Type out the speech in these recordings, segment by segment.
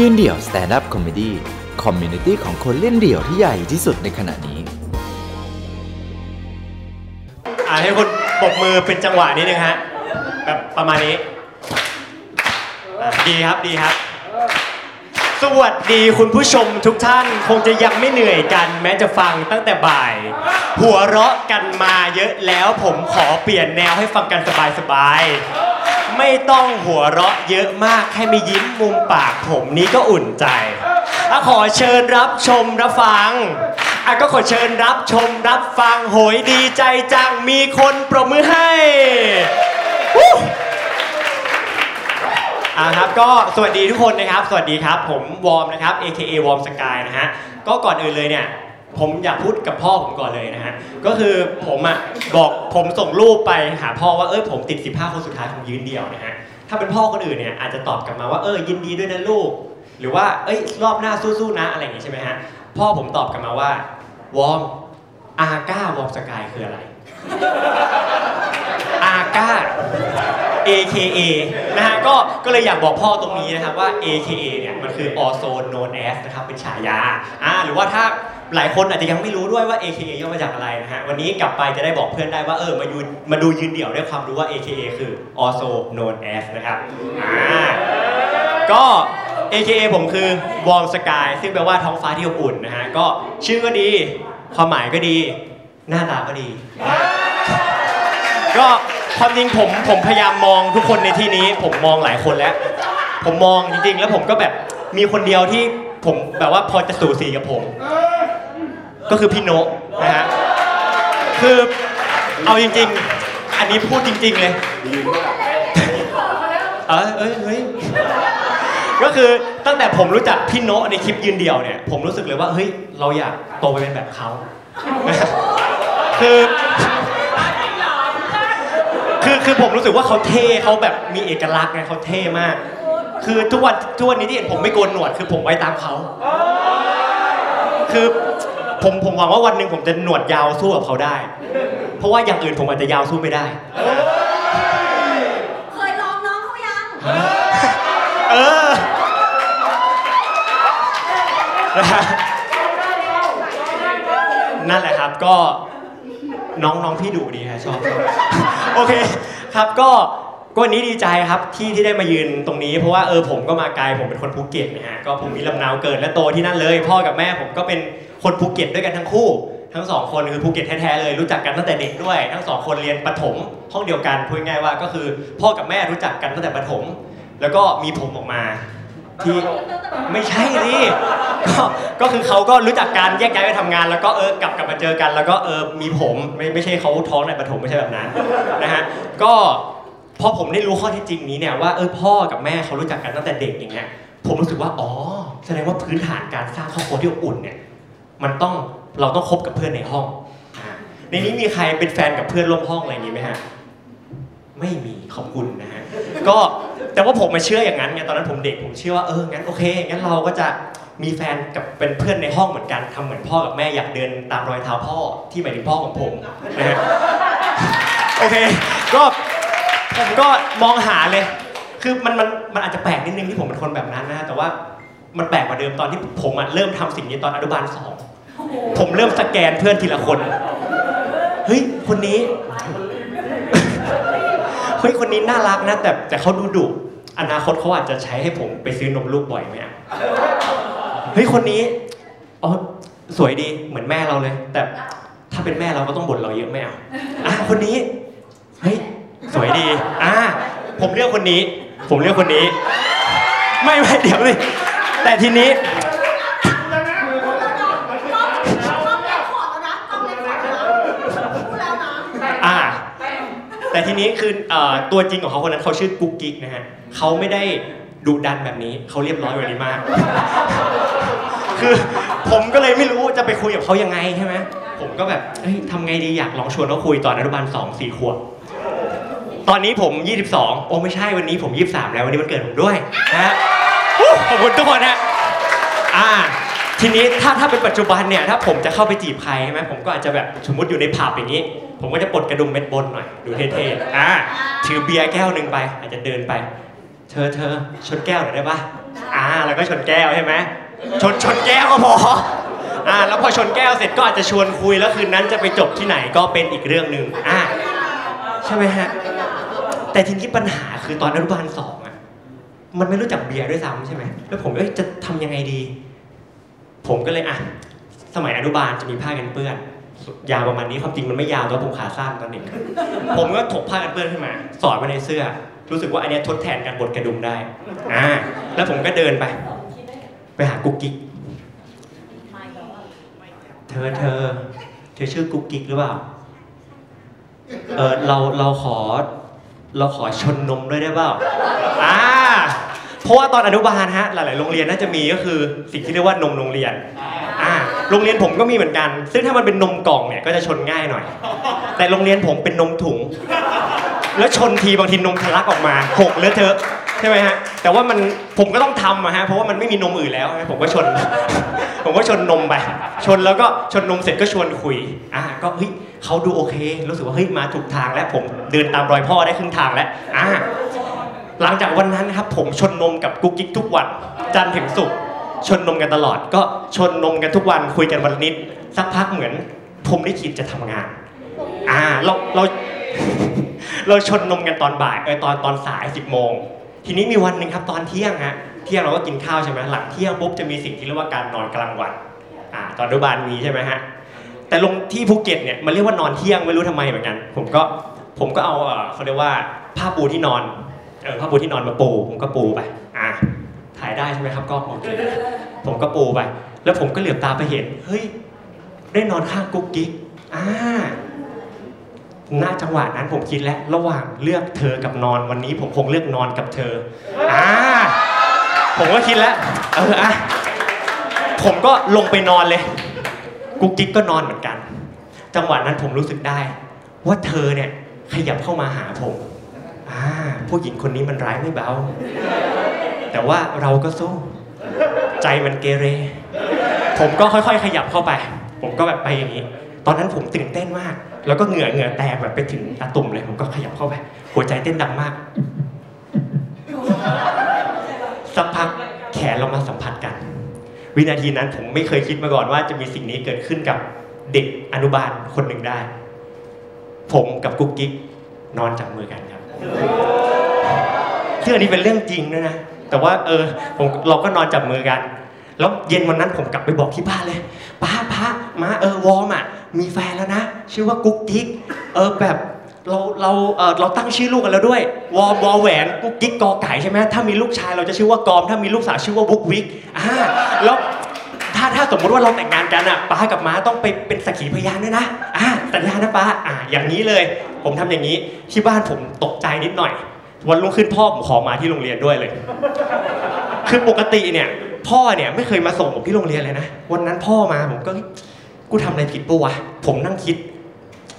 ยืนเดี่ยว stand-up comedy community ของคนเล่นเดี่ยวที่ใหญ่ที่สุดในขณะนี้ อ่าให้คนปรบมือเป็นจังหวะนิดนึงฮะแบบประมาณนี้อะดีครับดีครับ สวัสดีคุณผู้ชมทุกท่านคงจะยังไม่เหนื่อยกัน แม้จะฟังตั้งแต่บ่าย หัวเราะกันมาเยอะแล้วผมขอเปลี่ยนแนวให้ฟังกันสบายๆ ไม่ต้องหัวเราะเยอะมากแค่มียิ้มมุมปากผมนี้ก็อุ่นใจอะขอเชิญรับชมรับฟังอะก็ขอเชิญรับชมรับฟังโหยดีใจจังมีคนปรบมือให้อ่าครับก็สวัสดีทุกคนนะครับ สวัสดีครับ ผมวอร์มนะครับ AKA วอร์มสกายนะฮะก็ก่อนอื่นเลยเนี่ย ผมอยากพูดกับพ่อผมก่อนเลยนะฮะ ก็คือผมอะบอกผมส่งรูปไปหาพ่อว่าเออผมติด 15 คนสุดท้ายของยืนเดี่ยวนะฮะ ถ้าเป็นพ่อคนอื่นเนี่ยอาจจะตอบกลับมาว่าเออยินดีด้วยนะลูก หรือว่าเอ้ยรอบหน้าสู้ๆนะอะไรอย่างงี้ใช่ไหมฮะ พ่อผมตอบกลับมาว่าวอร์มอาก้าวอร์มสกายคืออะไร อาก้า AKA นะฮะก็ก็เลยอยากบอกพ่อตรงนี้นะครับว่า AKA เนี่ยมันคือ also known as นะครับเป็นฉายาอ่าหรือว่าถ้าหลายคนอาจจะยังไม่รู้ด้วยว่า AKA ย่อมาจากอะไรนะฮะวันนี้กลับไปจะได้บอกเพื่อนได้ว่าเออมาดูมาดูยืนเดี่ยวได้ความรู้ว่า AKA คือ also known as นะครับอ่าก็ AKA ผมคือ warm sky ซึ่งแปลว่าท้องฟ้าที่อบอุ่นนะฮะก็ชื่อก็ดีความหมายก็ดี หน้าตาก็ดี ก็ ความจริงผมผมพยายามมองทุกคนในที่นี้ ผมมองหลายคนแล้ว ผมมองจริงๆ แล้วผมก็แบบมีคนเดียวที่ผมแบบว่าพอจะสู่สีกับผม ก็คือพี่โนะนะฮะคือเอาจริง ๆ อันนี้พูดจริง ๆ เลยเออเอ้ยเฮ้ยก็คือตั้งแต่ผมรู้จักพี่โนะในคลิปยืนเดี่ยวเนี่ย ผมรู้สึกเลยว่าเฮ้ยเราอยากโตไปเป็นแบบเขาคือ คือคือผมรู้สึกว่าเขาเท่เขาแบบมีเอกลักษณ์ไงเขาเท่มาก คือทุกวันทุกวันนี้ที่เห็นผมไม่โกนหนวดคือผมไว้ตามเขาคือผมผมหวังว่าวันหนึ่งผมจะหนวดยาวสู้กับเขาได้ เพราะว่าอย่างอื่นผมอาจจะยาวสู้ไม่ได้ เคยลองน้องเขายัง เออนะฮะนั่นแหละครับก็ น้องน้องพี่ดุดีฮะชอบชอบโอเคครับก็ก็วันนี้ดีใจครับที่ที่ได้มายืนตรงนี้เพราะว่าเออผมก็มาไกลผมเป็นคนภูเก็ตนะฮะก็ภูมิลำเนาเกิดและโตที่นั่นเลย พ่อกับแม่ผมก็เป็นคนภูเก็ตด้วยกันทั้งคู่ ทั้งสองคนคือภูเก็ตแท้ๆเลยรู้จักกันตั้งแต่เด็กด้วย ทั้งสองคนเรียนประถมห้องเดียวกันพูดง่ายว่าก็คือ พ่อกับแม่รู้จักกันตั้งแต่ประถม แล้วก็มีผมออกมา ที่ไม่ใช่ดิก็ก็คือเขาก็รู้จักกันแยกย้ายไปทำงาน แล้วก็เออกลับกลับมาเจอกัน แล้วก็เออมีผมไม่ไม่ใช่เขาท้องในประถมไม่ใช่แบบนั้นนะฮะก็พอผมได้รู้ข้อเที่จริงนี้เนี่ยว่าเออพ่อกับแม่เขารู้จักกันตั้งแต่เด็กอย่างเงี้ยผมรู้สึกว่าอ๋อแสดงว่าพื้นฐานการสร้างครอบครัวที่อบอุ่นเนี่ยมันต้องเราต้องคบกับเพื่อนในห้องในนี้มีใครเป็นแฟนกับเพื่อนร่วมห้องอะไรอย่างงี้ไหมฮะไม่มีขอบคุณนะฮะก็ แต่ว่าผมมาเชื่ออย่างนั้นไงตอนนั้นผมเด็กผมเชื่อว่าเอองั้นโอเคงั้นเราก็จะมีแฟนกับเป็นเพื่อนในห้องเหมือนกันทำเหมือนพ่อกับแม่อยากเดินตามรอยเท้าพ่อที่หมายถึงพ่อของผมนะฮะโอเคก็ผมก็มองหาเลย คือมันมันมันอาจจะแปลกนิดนึงที่ผมเป็นคนแบบนั้นนะแต่ว่ามันแปลกกว่าเดิมตอนที่ผมอะเริ่มทำสิ่งนี้ตอนอนุบาลสองผมเริ่มสแกนเพื่อนทีละคน เฮ้ยคนนี้ เฮ้ยคนนี้น่ารักนะแต่แต่เขาดูดุ อนาคตเขาอาจจะใช้ให้ผมไปซื้อนมลูกบ่อยไหมอะเฮ้ยคนนี้อ๋อสวยดีเหมือนแม่เราเลย แต่ถ้าเป็นแม่เราก็ต้องบ่นเราเยอะไม่เอาอะคนนี้เฮ้ยสวยดีอะผมเลือกคนนี้ ผมเลือกคนนี้ ไม่ไม่เดี๋ยวเลยแต่ทีนี้ ต้องเล็กขอดแล้วนะต้องเล็กขอดแล้วนะพูดแล้วนะ อ่า แต่ทีนี้คือตัวจริงของเขาคนนั้นเขาชื่อกุ๊กกิ๊กนะฮะเขาไม่ได้ดุดันแบบนี้เขาเรียบร้อยกว่านี้มาก คือผมก็เลยไม่รู้จะไปคุยกับเขายังไงใช่ไหมผมก็แบบเฮ้ยทำไงดีอยากลองชวนเขาคุยตอนอนุบาลสองสี่ขวบตอนนี้ผม 22 โอ้ไม่ใช่วันนี้ผม 23 แล้ววันนี้มันเกิดผมด้วยนะฮะขอบคุณทุกคนนะอ่าทีนี้ถ้าถ้าเป็นปัจจุบันเนี่ยถ้าผมจะเข้าไปจีบใครใช่ไหมผมก็อาจจะแบบสมมติอยู่ในผับอย่างนี้ ผมก็จะปลดกระดุมเม็ดบนหน่อย ดูเท่ๆอ่าถือเบียร์แก้วหนึ่งไป อาจจะเดินไป เธอเธอชนแก้วหน่อยได้ปะอ่า แล้วก็ชนแก้วใช่ไหมชนชนแก้วก็พออ่าแล้วพอชนแก้วเสร็จก็อาจจะชวนคุยแล้วคืนนั้นจะไปจบที่ไหนก็เป็นอีกเรื่องหนึ่งอ่าใช่ไหมฮะแต่ทีนี้ปัญหาคือตอนอนุบาลสองอะมันไม่รู้จักเบียร์ด้วยซ้ำใช่ไหมแล้วผมเอ้ยจะทำยังไงดี ผมก็เลยอะสมัยอนุบาลจะมีผ้ากันเปื้อน ยาวประมาณนี้ความจริงมันไม่ยาวแต่ว่าผมขาสั้นตอนเด็กผมก็ถกผ้ากันเปื้อนขึ้นมา สอดไว้ในเสื้อ รู้สึกว่าอันนี้ทดแทนการบดกระดุมได้อ่าแล้วผมก็เดินไป ไปหากุ๊กกิ๊กเธอเธอ เธอชื่อกุ๊กกิ๊กหรือเปล่าเออเราเราขอ เราขอชนนมด้วยได้เปล่าอ่า เพราะว่าตอนอนุบาลฮะหลาย ๆ โรงเรียนน่าจะมีก็คือสิ่งที่เรียกว่านมโรงเรียนอ่าโรงเรียนผมก็มีเหมือนกัน ซึ่งถ้ามันเป็นนมกล่องเนี่ยก็จะชนง่ายหน่อย แต่โรงเรียนผมเป็นนมถุง แล้วชนทีบางทีนมทะลักออกมาหกเลอะเทอะใช่ไหมฮะแต่ว่ามันผมก็ต้องทำอะฮะเพราะว่ามันไม่มีนมอื่นแล้วฮะผมก็ชน ผมก็ชนนมไปชนแล้วก็ชนนมเสร็จก็ชวนคุยอ่าก็เฮ้ยเขาดูโอเค รู้สึกว่าเฮ้ยมาถูกทางแล้วผมเดินตามรอยพ่อได้ครึ่งทางแล้วอ่า หลังจากวันนั้นครับผมชนนมกับกุ๊กกิ๊กทุกวันจันทร์ถึงศุกร์ชนนมกันตลอด ก็ชนนมกันทุกวันคุยกันวันนิดสักพักเหมือนผมได้คิดจะทำงานอ่าเราเราเราชนนมกันตอนบ่ายเออตอนตอนสายสิบโมงทีนี้มีวันหนึ่งครับตอนเที่ยงฮะเที่ยงเราก็กินข้าวใช่ไหมหลังเที่ยงปุ๊บจะมีสิ่งที่เรียกว่าการนอนกลางวันอ่าตอนอนุบาลมีใช่ไหมฮะแต่ลงที่ภูเก็ตเนี่ยมันเรียกว่านอนเที่ยงไม่รู้ทำไมเหมือนกัน ผมก็ผมก็เอาเออเขาเรียกว่าผ้าปูที่นอน เออผ้าปูที่นอนมาปูผมก็ปูไป อะถ่ายได้ใช่ไหมครับกล้องโอเคผมก็ปูไป แล้วผมก็เหลือบตาไปเห็น เฮ้ย ได้นอนข้างกุ๊กกิ๊กอ่าณจังหวะนั้นผมคิดแล้วระหว่างเลือกเธอกับนอนวันนี้ ผมคงเลือกนอนกับเธออ่าผมก็คิดแล้วเอออะผมก็ลงไปนอนเลย กุ๊กกิ๊กก็นอนเหมือนกัน จังหวะนั้นผมรู้สึกได้ ว่าเธอเนี่ยขยับเข้ามาหาผม ผู้หญิงคนนี้มันร้ายไม่เบา แต่ว่าเราก็สู้ ใจมันเกเร ผมก็ค่อยๆ ขยับเข้าไป ผมก็แบบไปอย่างนี้ ตอนนั้นผมตื่นเต้นมาก แล้วก็เหงื่อเหงื่อแตกแบบไปถึงตาตุ่มเลย ผมก็ขยับเข้าไป หัวใจเต้นดังมาก สักพักแขนเรามาสัมผัสกัน วินาทีนั้นผมไม่เคยคิดมาก่อนว่าจะมีสิ่งนี้เกิดขึ้นกับเด็กอนุบาลคนหนึ่งได้ ผมกับกุ๊กกิ๊กนอนจับมือกันครับ ซึ่งอันนี้เป็นเรื่องจริงด้วยนะ แต่ว่าเออผมเราก็นอนจับมือกัน แล้วเย็นวันนั้นผมกลับไปบอกที่บ้านเลยป๊าป๊าม้าเออวอร์มอะมีแฟนแล้วนะ ชื่อว่ากุ๊กกิ๊กเออแบบเราเราเออเราตั้งชื่อลูกกันแล้วด้วยวอร์มวอแหวนกุ๊กกิ๊กกอไก่ใช่ไหมถ้ามีลูกชายเราจะชื่อว่ากอม ถ้ามีลูกสาวชื่อว่าวุ๊กวิ๊กอ่าแล้ว ถ้าถ้าสมมติว่าเราแต่งงานกันอะป๊ากับม้าต้องไปเป็นสักขีพยานด้วยนะอ่าสัญญานะป๊าอ่าอย่างนี้เลย ผมทำอย่างนี้ที่บ้านผมตกใจนิดหน่อย วันรุ่งขึ้นพ่อผมขอมาที่โรงเรียนด้วยเลย คือปกติเนี่ยพ่อเนี่ยไม่เคยมาส่งผมที่โรงเรียนเลยนะวันนั้นพ่อมาผมก็กูทำอะไรผิดปะวะผมนั่งคิด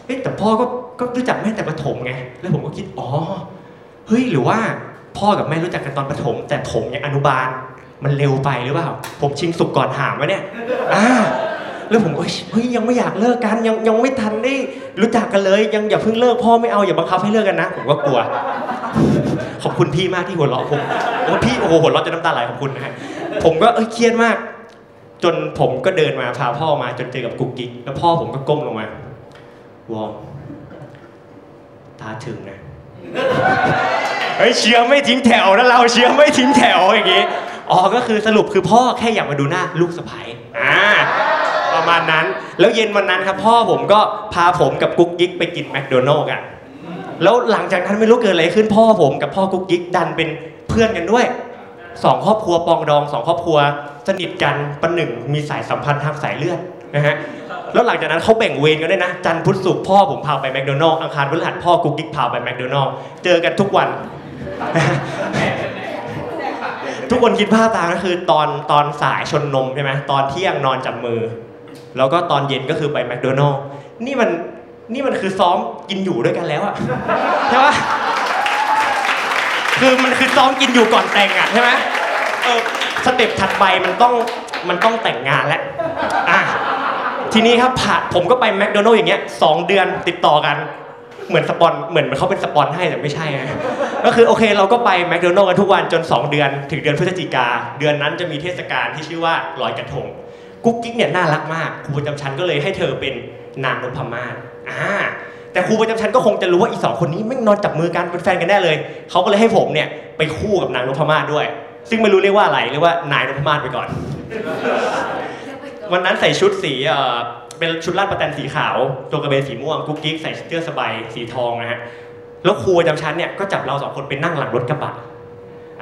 เอ๊ะแต่พ่อก็ก็รู้จักแม่แต่ประถมไงแล้วผมก็คิดอ๋อเฮ้ยหรือว่าพ่อกับแม่รู้จักกันตอนประถม แต่ผมยังอนุบาล มันเร็วไปหรือเปล่า ผมชิงสุกก่อนหามวะเนี่ยอ่าแล้วผมเฮ้ยยังไม่อยากเลิกกันยังยังไม่ทันได้รู้จักกันเลย ยังอย่าเพิ่งเลิกพ่อไม่เอาอย่าบังคับให้เลิกกันนะ ผมก็กลัว ขอบคุณพี่มากที่หัวเราะผมโอ้พี่โอ้โหหัวเราะจนน้ำตาไหลขอบคุณนะฮะผมก็เอ้ยเครียดมาก จนผมก็เดินมาพาพ่อมาจนเจอกับกุ๊กกิ๊กแล้วพ่อผมก็ก้มลงมาวอร์มตาถึงนะเฮ้ยเชียร์ไม่ทิ้งแถวนะเราเชียร์ไม่ทิ้งแถวอย่างงี้ อ๋อก็คือสรุปคือพ่อแค่อยากมาดูหน้าลูกสะใภ้อ่าประมาณนั้นแล้วเย็นวันนั้นครับพ่อผมก็พาผมกับกุ๊กกิ๊กไปกินแมคโดนัลด์กันแล้วหลังจากนั้นไม่รู้เกิดอะไรขึ้นพ่อผมกับพ่อกุ๊กกิ๊กดันเป็นเพื่อนกันด้วยสองครอบครัวปองดองสองครอบครัวสนิทกันประหนึ่งมีสายสัมพันธ์ทางสายเลือดนะฮะแล้วหลังจากนั้นเขาแบ่งเวรกันด้วยนะ จันทร์พุธศุกร์พ่อผมพาไปแมคโดนัลด์อังคารพฤหัสพ่อกุ๊กกิ๊กพาไปแมคโดนัลด์เจอกันทุกวัน ทุกคนคิดภาพตามก็คือตอนตอนสายชนนมใช่ไหมตอนเที่ยงนอนจับมือ แล้วก็ตอนเย็นก็คือไปแมคโดนัลล์นี่มันนี่มันคือซ้อมกินอยู่ด้วยกันแล้วอะใช่ปะคือมันคือซ้อมกินอยู่ก่อนแต่งอะใช่ไหมเออสเต็ปถัดไปมันต้องมันต้องแต่งงานแล้วอะทีนี้ครับผ่าผมก็ไปแมคโดนัลล์อย่างเงี้ยสองเดือนติดต่อกัน เหมือนสปอนเหมือนเขาเป็นสปอนให้แต่ไม่ใช่นะก็คือโอเคเราก็ไปแมคโดนัลล์กันทุกวันจน 2 เดือน ถึงเดือนพฤศจิกา เดือนนั้นจะมีเทศกาลที่ชื่อว่าลอยกระทงกุ๊กกิ๊กเนี่ยน่ารักมากครูประจำชั้นก็เลยให้เธอเป็นนางนพมาศอ่าแต่ครูประจำชั้นก็คงจะรู้ว่าอีสองคนนี้ไม่งนอนจับมือกันเป็นแฟนกันแน่เลยเขาก็เลยให้ผมเนี่ยไปคู่กับนางนพมาศด้วย ซึ่งไม่รู้เรียกว่าอะไรเรียกว่านายนพมาศไปก่อน วันนั้นใส่ชุดสี เป็นชุดลาดประแตนสีขาวตัวกระเบนสีม่วงกุ๊กกิ๊กใส่เสื้อสบายสีทองนะฮะแล้วครูประจำชั้นเนี่ยก็จับเราสองคนไปนั่งหลังรถกระบะ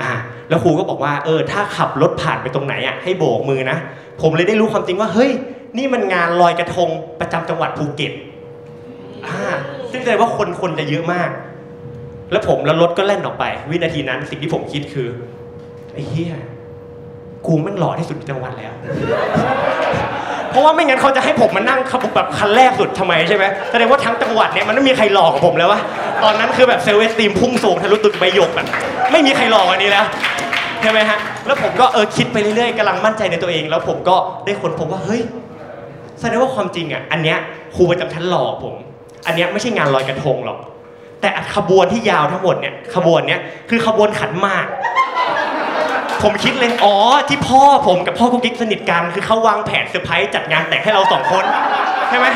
อ่าแล้วครูก็บอกว่าเออถ้าขับรถผ่านไปตรงไหนอะให้โบกมือนะ ผมเลยได้รู้ความจริงว่าเฮ้ยนี่มันงานลอยกระทงประจำจังหวัดภูเก็ตอ่าซึ่งแสดงว่าคนคนจะเยอะมาก แล้วผมแล้วรถก็แล่นออกไป วินาทีนั้นสิ่งที่ผมคิดคือไอ้เหี้ย กูแม่งหล่อที่สุดในจังหวัดแล้ว เพราะว่าไม่งั้นเขาจะให้ผมมานั่งขับแบบคันแรกสุดทำไมใช่ไหมแสดงว่าทั้งจังหวัดเนี่ยมันไม่มีใครหลอกกับผมแล้ววะตอนนั้นคือแบบเซลล์เอสตีมพุ่งสูงทะลุตึกใบหยกแบบไม่มีใครหลอกอันนี้แล้วใช่ไหมฮะแล้วผมก็เออคิดไปเรื่อยๆกำลังมั่นใจในตัวเอง แล้วผมก็ได้คนพบว่าเฮ้ยแสดงว่าความจริงอะอันเนี้ยครูประจำชั้นหลอกผม อันเนี้ยไม่ใช่งานลอยกระทงหรอก แต่ขบวนที่ยาวทั้งหมดเนี่ยขบวนเนี้ยคือขบวนขันมาก ผมคิดเลย อ๋อ ที่พ่อผมกับพ่อกุ๊กกิ๊กสนิทกัน คือเขาวางแผนเซอร์ไพรส์จัดงานแต่งให้เราสองคน ใช่ไหม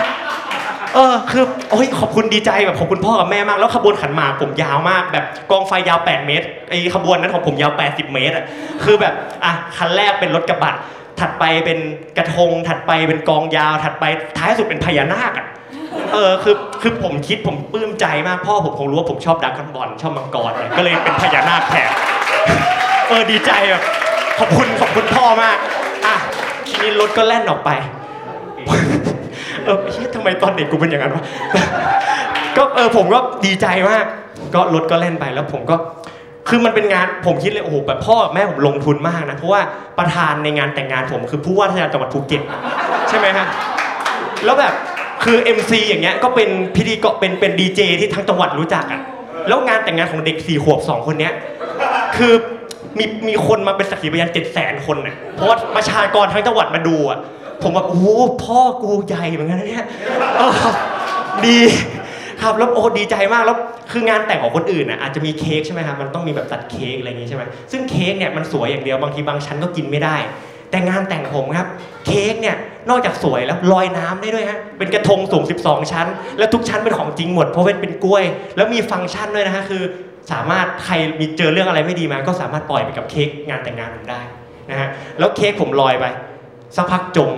เออคือโอ้ยขอบคุณดีใจแบบขอบคุณพ่อกับแม่มากแล้วขบวนขันหมากผมยาวมาก แบบกองไฟยาว 8 เมตรไอ้ขบวนนั้นของผมยาว 80 เมตรอะคือแบบอะคันแรกเป็นรถกระบะถัดไปเป็นกระทง ถัดไปเป็นกองยาว ถัดไปท้ายสุดเป็นพญานาคอะเออคือคือผมคิดผมปลื้มใจมากพ่อผมคงรู้ว่าผมชอบดราก้อนบอลชอบมังกรเนี่ยก็เลยเป็นพญานาคแทน เออดีใจแบบขอบคุณขอบคุณพ่อมากอะทีนี้รถก็แล่นออกไปเออเฮ้ยทำไมตอนเด็กกูเป็นอย่างนั้นวะก็เออผมก็ดีใจมาก ก็รถก็แล่นไปแล้วผมก็คือมันเป็นงานผมคิดเลยโอ้โหแบบพ่อแม่ผมลงทุนมากนะเพราะว่าประธานในงานแต่งงานผมคือผู้ว่าราชการจังหวัดภูเก็ตใช่ไหมฮะแล้วแบบคือ MC อย่างเงี้ยก็เป็นพิธีกรเป็นเป็นดีเจที่ทั้งจังหวัดรู้จักอะแล้วงานแต่งงานของเด็กสี่ขวบสองคนเนี้ยคือ มีมีคนมาเป็นสักขีพยานเจ็ดแสนคนน่ะเพราะว่าประชากรทั้งจังหวัดมาดูอะ ผมแบบโอ้โหพ่อกูใหญ่เหมือนกันนะเนี่ยเออดีครับแล้วโอ้ดีใจมากแล้วคืองานแต่งของคนอื่นน่ะอาจจะมีเค้กใช่ไหมครับมันต้องมีแบบตัดเค้กอะไรอย่างงี้ใช่ไหมซึ่งเค้กเนี่ยมันสวยอย่างเดียวบางทีบางชั้นก็กินไม่ได้ แต่งานแต่งผมครับ เค้กเนี่ยนอกจากสวยแล้วลอยน้ำได้ด้วยฮะเป็นกระทงสูง 12 ชั้น แล้วทุกชั้นเป็นของจริงหมดเพราะเป็นเป็นกล้วย แล้วมีฟังก์ชันด้วยนะฮะคือ สามารถใครมีเจอเรื่องอะไรไม่ดีมา ก็สามารถปล่อยไปกับเค้กงานแต่งงานผมได้นะฮะแล้วเค้กผมลอยไปสักพักจม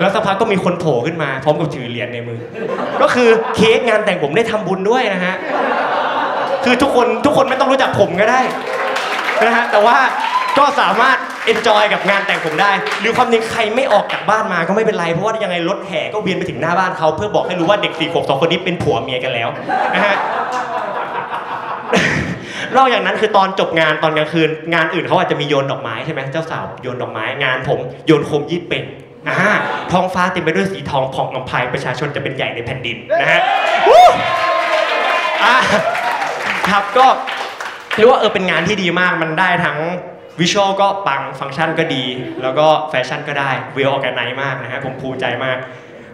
แล้วสักพักก็มีคนโผล่ขึ้นมา พร้อมกับถือเหรียญในมือ ก็คือเค้กงานแต่งผมได้ทำบุญด้วยนะฮะคือทุกคนทุกคนไม่ต้องรู้จักผมก็ได้นะฮะแต่ว่าก็สามารถเอนจอยกับงานแต่งผมได้ หรือความจริงใครไม่ออกจากบ้านมาก็ไม่เป็นไร เพราะว่ายังไงรถแห่ก็เวียนไปถึงหน้าบ้านเขาเพื่อบอกให้รู้ว่าเด็กสี่ขวบสองคนนี้เป็นผัวเมียกันแล้วนะฮะ นอกจากนั้นคือตอนจบงานตอนกลางคืน งานอื่นเขาอาจจะมีโยนดอกไม้ใช่ไหมเจ้าสาวโยนดอกไม้งานผมโยนโคมยี่เป็งอ่าท้องฟ้าเต็มไปด้วยสีทองผ่องอำไพประชาชนจะเป็นใหญ่ในแผ่นดินนะฮะวู้อ่าครับก็เรียกว่าเออเป็นงานที่ดีมากมันได้ทั้งvisual ก็ปังฟังก์ชันก็ดี แล้วก็แฟชั่นก็ได้ well organized มากนะฮะผมภูมิใจมาก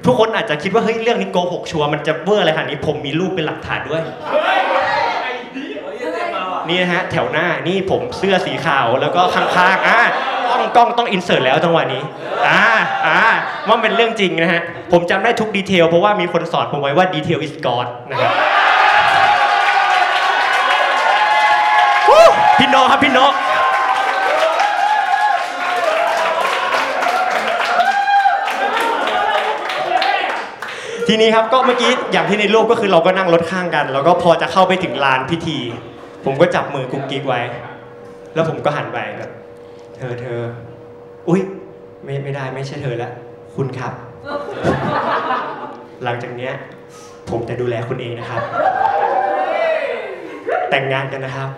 ทุกคนอาจจะคิดว่าเฮ้ยเรื่องนี้โกหกชัวร์มันจะเวอร์อะไรขนาดนี้ผมมีรูปเป็นหลักฐานด้วย นี่นะฮะแถวหน้านี่ผมเสื้อสีขาวแล้วก็ข้างๆอะกล้องกล้องต้อง insert แล้วจังหวะนี้อ่าอ่าว่าเป็นเรื่องจริงนะฮะผมจำได้ทุก detail เพราะว่ามีคนสอนผมไว้ว่าดีเทล is God นะครับพี่โนครับพี่โนทีนี้ครับก็เมื่อกี้อย่างที่ในรูปก็คือเราก็นั่งรถข้างกัน แล้วก็พอจะเข้าไปถึงลานพิธี ผมก็จับมือกุ๊กกิ๊กไว้ แล้วผมก็หันไปแบบเธอเธอ อุ้ยไม่ไม่ได้ไม่ใช่เธอละคุณครับ หลังจากเนี้ย ผมจะดูแลคุณเองนะครับ แต่งงานกันนะครับ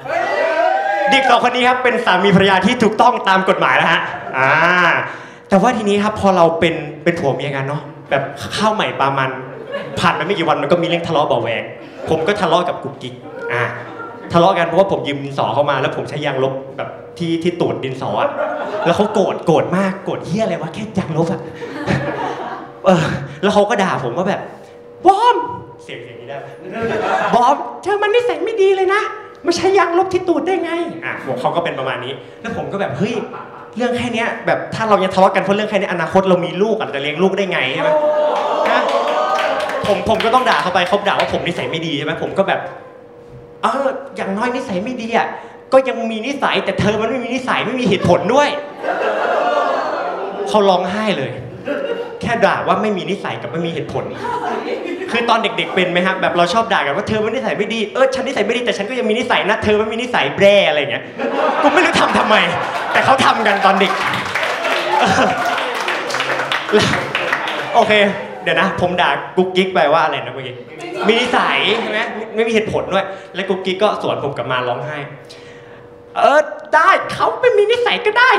เด็กสองคนนี้ครับเป็นสามีภรรยาที่ถูกต้องตามกฎหมายแล้วฮะอ่าแต่ว่าทีนี้ครับพอเราเป็นเป็นผัวเมียกันเนาะแบบข้าวใหม่ปลามันผ่านไปไม่กี่วันมันก็มีเรื่องทะเลาะเบาแวงผมก็ทะเลาะกับกุ๊กกิ๊กอ่า ทะเลาะกันเพราะว่าผมยืมดินสอเข้ามา แล้วผมใช้ยางลบแบบที่ที่ตูดดินสออะแล้วเขาโกรธโกรธมากโกรธเฮี้ยอะไรวะแค่ยางลบอะเออแล้วเขาก็ด่าผมว่าแบบวอมเสียงอย่างนี้ได้บอมเธอมันนิสัยไม่ดีเลยนะม่ใช่ยางลบที่ตูดได้ไงอะบอกเขาก็เป็นประมาณนี้ แล้วผมก็แบบเฮ้ยเรื่องแค่เนี้ยแบบถ้าเรายังทะเลาะกันเพราะเรื่องแค่นี้อนาคตเรามีลูกอะเราจะเลี้ยงลูกได้ไงใช่ไหมนะผมผมก็ต้องด่าเขาไปเขาด่าว่าผมนิสัยไม่ดีใช่ไหมผมก็แบบ เอออย่างน้อยนิสัยไม่ดีอะก็ยังมีนิสัยแต่เธอมันไม่มีนิสัยไม่มีเหตุผลด้วยเขาร้องไห้เลย แค่ด่าว่าไม่มีนิสัยกับไม่มีเหตุผล คือตอนเด็กๆเป็นไหมครับแบบเราชอบด่ากันว่าเธอมันนิสัยไม่ดีเออฉันนิสัยไม่ดีแต่ฉันก็ยังมีนิสัยนะเธอมันมีนิสัยแบร่อะไรเงี้ยกูไม่รู้ทำทำไม แต่เขาทำกันตอนเด็กโอเค เดี๋ยวนะ ผมด่ากุ๊กกิ๊กไปว่าอะไรนะเมื่อกี้มีนิสัยใช่ไหมไม่ไม่มีเหตุผลด้วย แล้วกุ๊กกิ๊กก็สวนผมกลับมาร้องไห้เออได้เขาไม่มีนิสัยก็ได้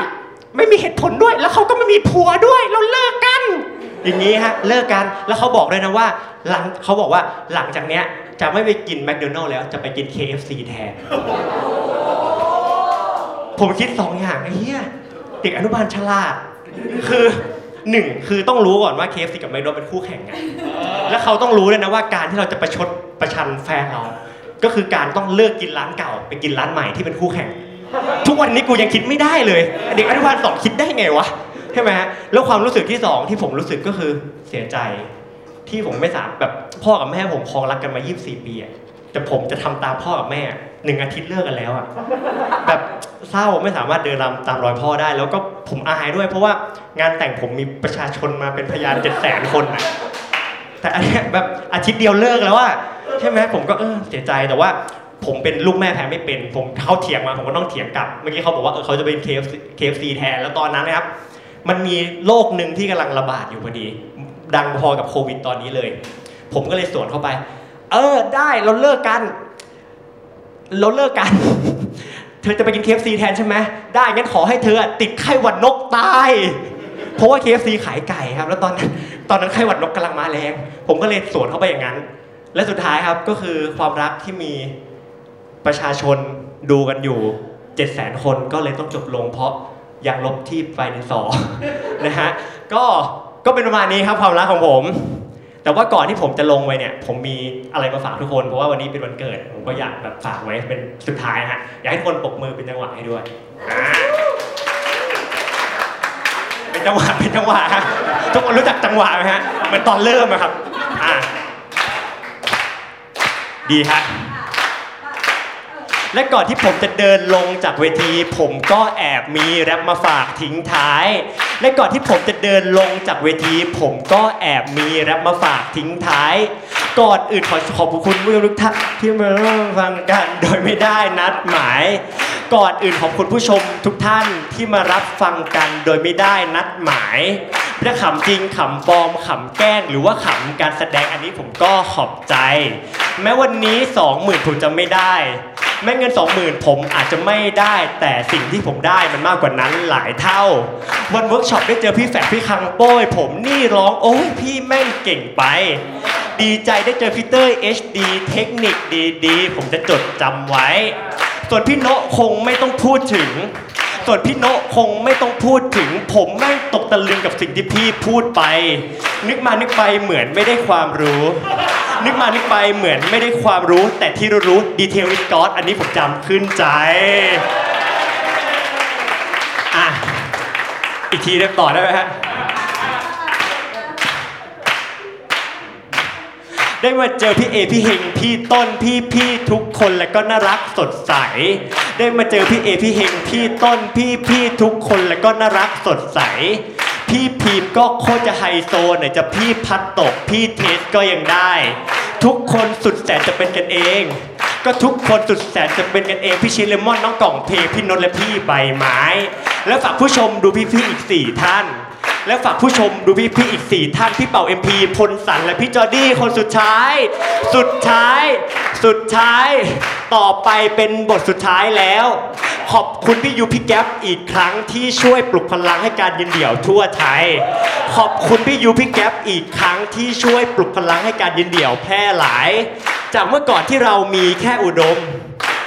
ไม่มีเหตุผลด้วย แล้วเขาก็ไม่มีผัวด้วยเราเลิกกัน อย่างนี้ฮะเลิกกันแล้วเขาบอกเลยนะว่า หลังเขาบอกว่าหลังจากเนี้ยจะไม่ไปกินแมคโดนัลล์แล้วจะไปกิน KFC แทน ผมคิดสองอย่างไอ้เหี้ยเด็กอนุบาลฉลาด คือ หนึ่งคือต้องรู้ก่อนว่า KFC กับแมคโดนัลล์เป็นคู่แข่งกันแล้วเขาต้องรู้เลยนะว่าการที่เราจะประชดประชันแฟนเรา ก็คือการต้องเลิกกินร้านเก่าไปกินร้านใหม่ที่เป็นคู่แข่ง ทุกวันนี้กูยังคิดไม่ได้เลย เด็กอนุบาลสองคิดได้ไงวะใช่ไหมฮะแล้วความรู้สึกที่สองที่ผมรู้สึกก็คือเสียใจที่ผมไม่สามารถแบบพ่อกับแม่ผมครองรักกันมา 24 ปีอะแต่ผมจะทำตามพ่อกับแม่ หนึ่งอาทิตย์เลิกกันแล้วอะแบบเศร้าไม่สามารถเดินตามตามรอยพ่อได้ แล้วก็ผมอายด้วย เพราะว่างานแต่งผมมีประชาชนมาเป็นพยานเจ็ดแสนคนอะแต่อันนี้แบบอาทิตย์เดียวเลิกแล้วอะใช่ไหมผมก็เออเสียใจแต่ว่าผมเป็นลูกแม่แพ้ไม่เป็น ผมเขาเถียงมาผมก็ต้องเถียงกลับ เมื่อกี้เขาบอกว่าเออเขาจะเป็น KFC KFC แทนแล้วตอนนั้นนะครับ มันมีโรคหนึ่งที่กำลังระบาดอยู่พอดี ดังพอกับโควิดตอนนี้เลย ผมก็เลยสวนเข้าไป เออได้เราเลิกกัน เราเลิกกัน เธอจะไปกิน KFC แทนใช่ไหมได้งั้นขอให้เธอติดไข้หวัดนกตายเพราะว่า KFC ขายไก่ครับ แล้วตอนนั้นตอนนั้นไข้หวัดนกกำลังมาแรงผมก็เลยสวนเข้าไปอย่างนั้น และสุดท้ายครับก็คือความรักที่มีประชาชนดูกันอยู่7 0 0 0 0 0 คนก็เลยต้องจบลงเพราะยางลบที่ไฟในสอนะฮะก็ก็เป็นประมาณนี้ครับความรักของผม แต่ว่าก่อนที่ผมจะลงไปเนี่ย ผมมีอะไรมาฝากทุกคน เพราะว่าวันนี้เป็นวันเกิด ผมก็อยากแบบฝากไว้เป็นสุดท้ายฮะ อยากให้ทุกคนปรบมือเป็นจังหวะให้ด้วย เป็นจังหวะ เป็นจังหวะฮะ ทุกคนรู้จักจังหวะไหมฮะ เหมือนตอนเริ่มอะครับ อ่า ดีฮะและก่อนที่ผมจะเดินลงจากเวที ผมก็แอบมีแรปมาฝากทิ้งท้าย และก่อนที่ผมจะเดินลงจากเวที ผมก็แอบมีแรปมาฝากทิ้งท้าย ก่อนอื่นขอขอบคุณผู้ชมทุกท่านที่มาร่วมฟังกันโดยไม่ได้นัดหมาย ก่อนอื่นขอบคุณผู้ชมทุกท่านที่มารับฟังกันโดยไม่ได้นัดหมายถ้าขำจริงขำปลอมขำแกล้งหรือว่าขำการแสดงอันนี้ผมก็ขอบใจ แม้วันนี้สองหมื่นผมจะไม่ได้ แม้เงินสองหมื่นผมอาจจะไม่ได้แต่สิ่งที่ผมได้มันมากกว่านั้นหลายเท่า วันเวิร์กช็อปได้เจอพี่แฝดพี่คังโป้ย ผมนี่ร้องโอ้ยพี่แม่งเก่งไป ดีใจได้เจอพี่เต้ย HD เทคนิคดีๆ ผมจะจดจำไว้ ส่วนพี่โนะคงไม่ต้องพูดถึง ส่วนพี่โนะคงไม่ต้องพูดถึงผมไม่ตกตะลึงกับสิ่งที่พี่พูดไป นึกมานึกไปเหมือนไม่ได้ความรู้ นึกมานึกไปเหมือนไม่ได้ความรู้ แต่ที่รู้ดีเทลวิสกอตอันนี้ผมจำขึ้นใจอะอีกทีเรียบต่อได้ไหมฮะ ได้มาเจอพี่เอพี่เฮงพี่ต้นพี่พี่ทุกคนแล้วก็น่ารักสดใส ได้มาเจอพี่เอพี่เฮงพี่ต้นพี่พี่ทุกคนแล้วก็น่ารักสดใส พี่พีมก็โคตรจะไฮโซไหนจะพี่พัดตกพี่เทสก็ยังได้ ทุกคนสุดแสนจะเป็นกันเอง ก็ทุกคนสุดแสนจะเป็นกันเองพี่ชินเลมอนน้องกล่องเพลพี่นนท์และพี่ใบไม้ แล้วฝากผู้ชมดูพี่พี่ๆอีกสี่ท่าน แล้วฝากผู้ชมดูพี่พี่ๆอีก 4 ท่านพี่เป่า MP พลสันและพี่จอร์ดี้คนสุดท้าย สุดท้าย สุดท้าย ต่อไปเป็นบทสุดท้ายแล้ว ขอบคุณพี่ยูพี่แก๊ปอีกครั้งที่ช่วยปลุกพลังให้การยืนเดี่ยวทั่วไทย ขอบคุณพี่ยูพี่แก๊ปอีกครั้งที่ช่วยปลุกพลังให้การยืนเดี่ยวแพร่หลาย จากเมื่อก่อนที่เรามีแค่อุดม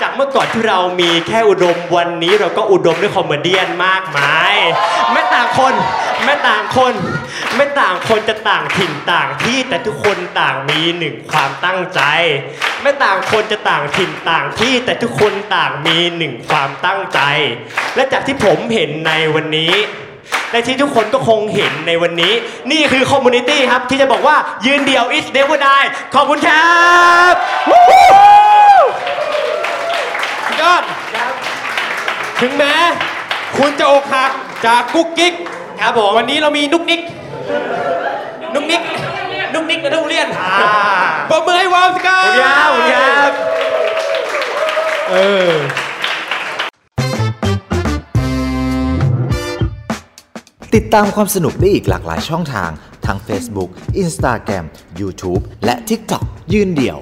จากเมื่อก่อนที่เรามีแค่อุดมวันนี้เราก็อุดมด้วย comedian มากมาย แม้ต่างคนแม้ต่างคน แม้ต่างคนจะต่างถิ่นต่างที่แต่ทุกคนต่างมีหนึ่งความตั้งใจ แม้ต่างคนจะต่างถิ่นต่างที่แต่ทุกคนต่างมีหนึ่งความตั้งใจ และจากที่ผมเห็นในวันนี้และที่ทุกคนก็คงเห็นในวันนี้ นี่คือ community ครับ ที่จะบอกว่ายืนเดี่ยว is never die ขอบคุณครับ ยอดถึงแม้คุณจะอกหักจากกุ๊กกิ๊ก ครับผม วันนี้เรามีนุกนิก นุกนิก นุกนิกนะทุเรียนอ่าปรบมือให้วาวสิครับขอบคุณครับขอบคุณครับเออติดตามความสนุกได้อีกหลากหลายช่องทาง ทั้ง Facebook Instagram YouTube และ TikTok ยืนเดี่ยว